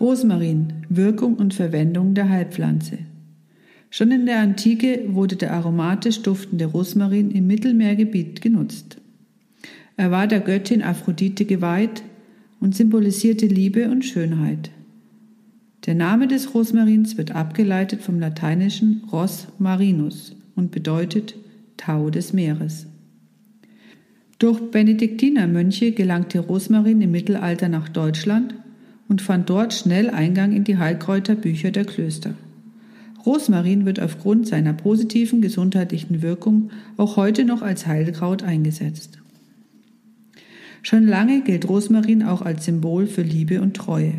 Rosmarin, Wirkung und Verwendung der Heilpflanze. Schon in der Antike wurde der aromatisch duftende Rosmarin im Mittelmeergebiet genutzt. Er war der Göttin Aphrodite geweiht und symbolisierte Liebe und Schönheit. Der Name des Rosmarins wird abgeleitet vom lateinischen Ros marinus und bedeutet Tau des Meeres. Durch Benediktinermönche gelangte Rosmarin im Mittelalter nach Deutschland und fand dort schnell Eingang in die Heilkräuterbücher der Klöster. Rosmarin wird aufgrund seiner positiven gesundheitlichen Wirkung auch heute noch als Heilkraut eingesetzt. Schon lange gilt Rosmarin auch als Symbol für Liebe und Treue.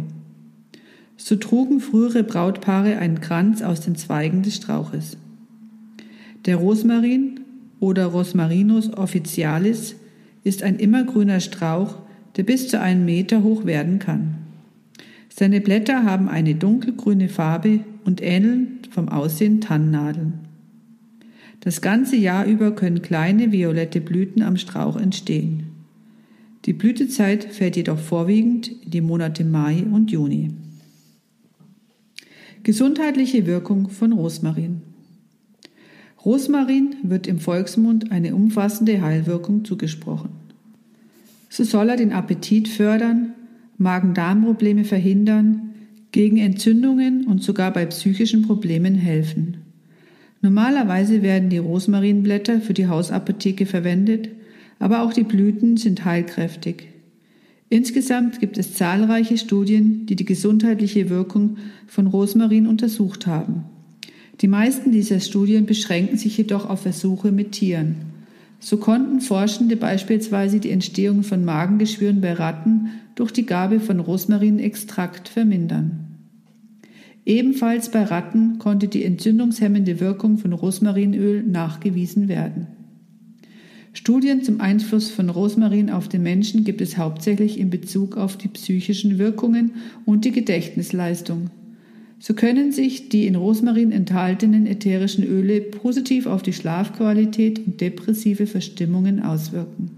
So trugen frühere Brautpaare einen Kranz aus den Zweigen des Strauches. Der Rosmarin oder Rosmarinus officialis ist ein immergrüner Strauch, der bis zu einem Meter hoch werden kann. Seine Blätter haben eine dunkelgrüne Farbe und ähneln vom Aussehen Tannennadeln. Das ganze Jahr über können kleine violette Blüten am Strauch entstehen. Die Blütezeit fällt jedoch vorwiegend in die Monate Mai und Juni. Gesundheitliche Wirkung von Rosmarin. Rosmarin wird im Volksmund eine umfassende Heilwirkung zugesprochen. So soll er den Appetit fördern, Magen-Darm-Probleme verhindern, gegen Entzündungen und sogar bei psychischen Problemen helfen. Normalerweise werden die Rosmarinblätter für die Hausapotheke verwendet, aber auch die Blüten sind heilkräftig. Insgesamt gibt es zahlreiche Studien, die die gesundheitliche Wirkung von Rosmarin untersucht haben. Die meisten dieser Studien beschränken sich jedoch auf Versuche mit Tieren. So konnten Forschende beispielsweise die Entstehung von Magengeschwüren bei Ratten durch die Gabe von Rosmarinextrakt vermindern. Ebenfalls bei Ratten konnte die entzündungshemmende Wirkung von Rosmarinöl nachgewiesen werden. Studien zum Einfluss von Rosmarin auf den Menschen gibt es hauptsächlich in Bezug auf die psychischen Wirkungen und die Gedächtnisleistung. So können sich die in Rosmarin enthaltenen ätherischen Öle positiv auf die Schlafqualität und depressive Verstimmungen auswirken.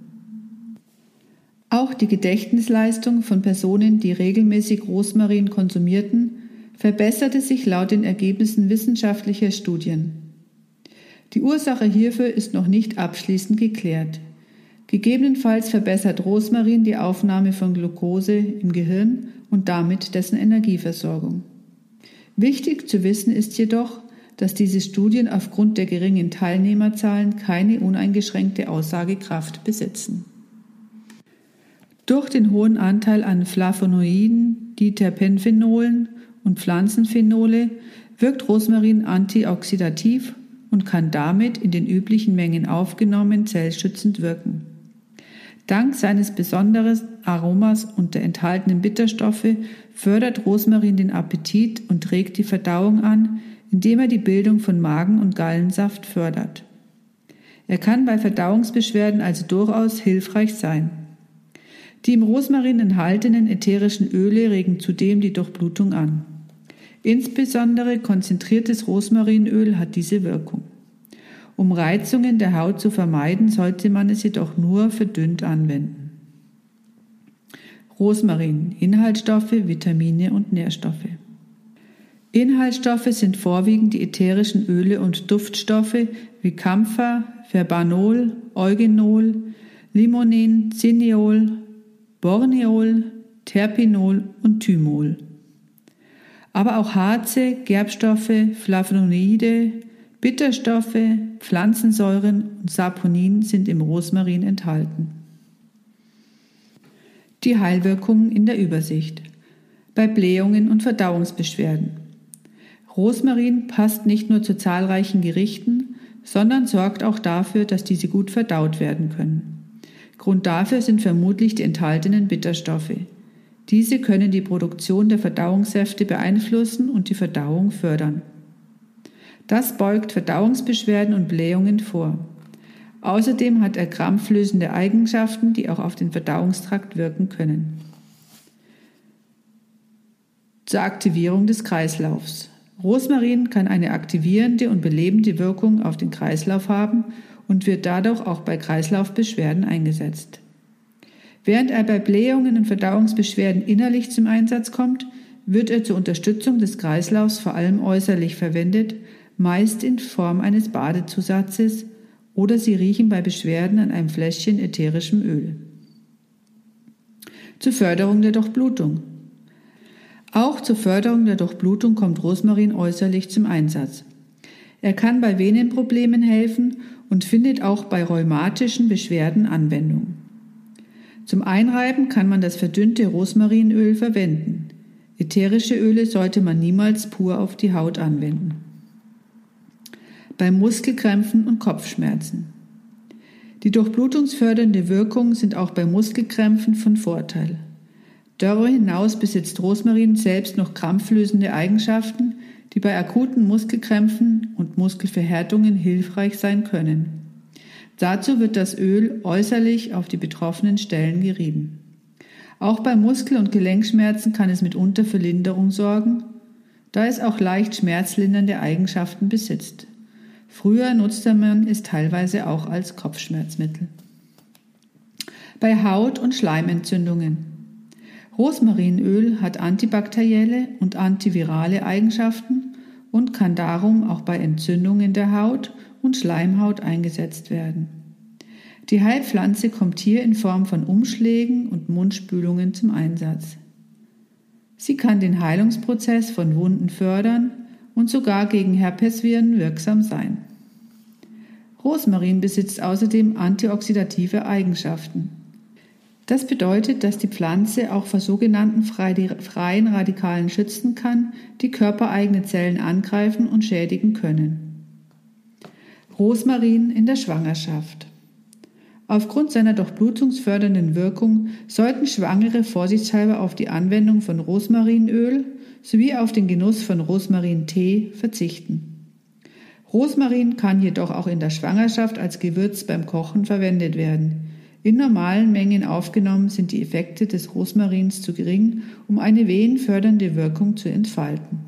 Auch die Gedächtnisleistung von Personen, die regelmäßig Rosmarin konsumierten, verbesserte sich laut den Ergebnissen wissenschaftlicher Studien. Die Ursache hierfür ist noch nicht abschließend geklärt. Gegebenenfalls verbessert Rosmarin die Aufnahme von Glucose im Gehirn und damit dessen Energieversorgung. Wichtig zu wissen ist jedoch, dass diese Studien aufgrund der geringen Teilnehmerzahlen keine uneingeschränkte Aussagekraft besitzen. Durch den hohen Anteil an Flavonoiden, Diterpenphenolen und Pflanzenphenole wirkt Rosmarin antioxidativ und kann damit in den üblichen Mengen aufgenommen zellschützend wirken. Dank seines besonderen Aromas und der enthaltenen Bitterstoffe fördert Rosmarin den Appetit und regt die Verdauung an, indem er die Bildung von Magen- und Gallensaft fördert. Er kann bei Verdauungsbeschwerden also durchaus hilfreich sein. Die im Rosmarin enthaltenen ätherischen Öle regen zudem die Durchblutung an. Insbesondere konzentriertes Rosmarinöl hat diese Wirkung. Um Reizungen der Haut zu vermeiden, sollte man es jedoch nur verdünnt anwenden. Rosmarin, Inhaltsstoffe, Vitamine und Nährstoffe. Inhaltsstoffe sind vorwiegend die ätherischen Öle und Duftstoffe wie Kampfer, Verbanol, Eugenol, Limonin, Cineol, Borneol, Terpinol und Thymol. Aber auch Harze, Gerbstoffe, Flavonoide, Bitterstoffe, Pflanzensäuren und Saponin sind im Rosmarin enthalten. Die Heilwirkungen in der Übersicht. Bei Blähungen und Verdauungsbeschwerden. Rosmarin passt nicht nur zu zahlreichen Gerichten, sondern sorgt auch dafür, dass diese gut verdaut werden können. Grund dafür sind vermutlich die enthaltenen Bitterstoffe. Diese können die Produktion der Verdauungssäfte beeinflussen und die Verdauung fördern. Das beugt Verdauungsbeschwerden und Blähungen vor. Außerdem hat er krampflösende Eigenschaften, die auch auf den Verdauungstrakt wirken können. Zur Aktivierung des Kreislaufs. Rosmarin kann eine aktivierende und belebende Wirkung auf den Kreislauf haben und wird dadurch auch bei Kreislaufbeschwerden eingesetzt. Während er bei Blähungen und Verdauungsbeschwerden innerlich zum Einsatz kommt, wird er zur Unterstützung des Kreislaufs vor allem äußerlich verwendet, meist in Form eines Badezusatzes oder Sie riechen bei Beschwerden an einem Fläschchen ätherischem Öl. Zur Förderung der Durchblutung. Auch zur Förderung der Durchblutung kommt Rosmarin äußerlich zum Einsatz. Er kann bei Venenproblemen helfen und findet auch bei rheumatischen Beschwerden Anwendung. Zum Einreiben kann man das verdünnte Rosmarinöl verwenden. Ätherische Öle sollte man niemals pur auf die Haut anwenden. Bei Muskelkrämpfen und Kopfschmerzen. Die durchblutungsfördernde Wirkung sind auch bei Muskelkrämpfen von Vorteil. Darüber hinaus besitzt Rosmarin selbst noch krampflösende Eigenschaften, die bei akuten Muskelkrämpfen und Muskelverhärtungen hilfreich sein können. Dazu wird das Öl äußerlich auf die betroffenen Stellen gerieben. Auch bei Muskel- und Gelenkschmerzen kann es mitunter für Linderung sorgen, da es auch leicht schmerzlindernde Eigenschaften besitzt. Früher nutzte man es teilweise auch als Kopfschmerzmittel. Bei Haut- und Schleimentzündungen Rosmarinöl hat antibakterielle und antivirale Eigenschaften und kann darum auch bei Entzündungen der Haut und Schleimhaut eingesetzt werden. Die Heilpflanze kommt hier in Form von Umschlägen und Mundspülungen zum Einsatz. Sie kann den Heilungsprozess von Wunden fördern und sogar gegen Herpesviren wirksam sein. Rosmarin besitzt außerdem antioxidative Eigenschaften. Das bedeutet, dass die Pflanze auch vor sogenannten freien Radikalen schützen kann, die körpereigene Zellen angreifen und schädigen können. Rosmarin in der Schwangerschaft. Aufgrund seiner durchblutungsfördernden Wirkung sollten Schwangere vorsichtshalber auf die Anwendung von Rosmarinöl sowie auf den Genuss von Rosmarintee verzichten. Rosmarin kann jedoch auch in der Schwangerschaft als Gewürz beim Kochen verwendet werden. In normalen Mengen aufgenommen sind die Effekte des Rosmarins zu gering, um eine wehenfördernde Wirkung zu entfalten.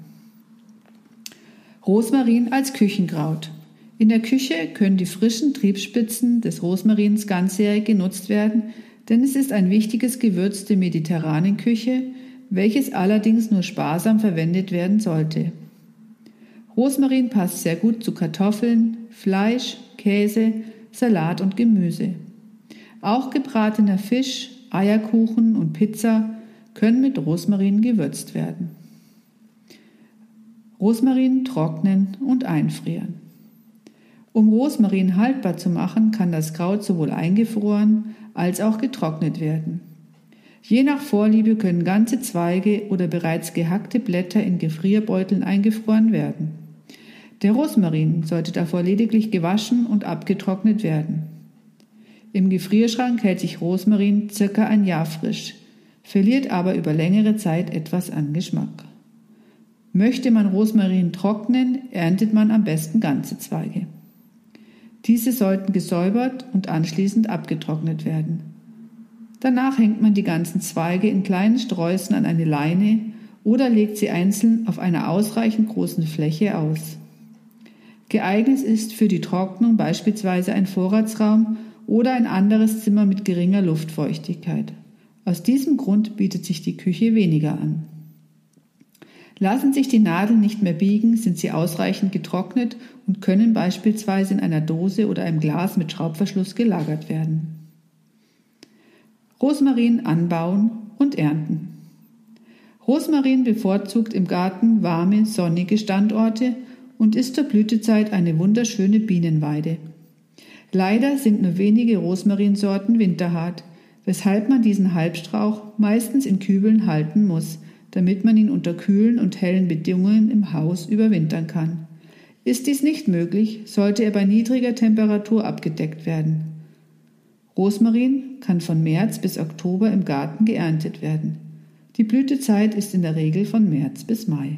Rosmarin als Küchenkraut. In der Küche können die frischen Triebspitzen des Rosmarins ganzjährig genutzt werden, denn es ist ein wichtiges Gewürz der mediterranen Küche, welches allerdings nur sparsam verwendet werden sollte. Rosmarin passt sehr gut zu Kartoffeln, Fleisch, Käse, Salat und Gemüse. Auch gebratener Fisch, Eierkuchen und Pizza können mit Rosmarin gewürzt werden. Rosmarin trocknen und einfrieren. Um Rosmarin haltbar zu machen, kann das Kraut sowohl eingefroren als auch getrocknet werden. Je nach Vorliebe können ganze Zweige oder bereits gehackte Blätter in Gefrierbeuteln eingefroren werden. Der Rosmarin sollte davor lediglich gewaschen und abgetrocknet werden. Im Gefrierschrank hält sich Rosmarin circa ein Jahr frisch, verliert aber über längere Zeit etwas an Geschmack. Möchte man Rosmarin trocknen, erntet man am besten ganze Zweige. Diese sollten gesäubert und anschließend abgetrocknet werden. Danach hängt man die ganzen Zweige in kleinen Sträußen an eine Leine oder legt sie einzeln auf einer ausreichend großen Fläche aus. Geeignet ist für die Trocknung beispielsweise ein Vorratsraum oder ein anderes Zimmer mit geringer Luftfeuchtigkeit. Aus diesem Grund bietet sich die Küche weniger an. Lassen sich die Nadeln nicht mehr biegen, sind sie ausreichend getrocknet und können beispielsweise in einer Dose oder einem Glas mit Schraubverschluss gelagert werden. Rosmarin anbauen und ernten. Rosmarin bevorzugt im Garten warme, sonnige Standorte und ist zur Blütezeit eine wunderschöne Bienenweide. Leider sind nur wenige Rosmarinsorten winterhart, weshalb man diesen Halbstrauch meistens in Kübeln halten muss, damit man ihn unter kühlen und hellen Bedingungen im Haus überwintern kann. Ist dies nicht möglich, sollte er bei niedriger Temperatur abgedeckt werden. Rosmarin kann von März bis Oktober im Garten geerntet werden. Die Blütezeit ist in der Regel von März bis Mai.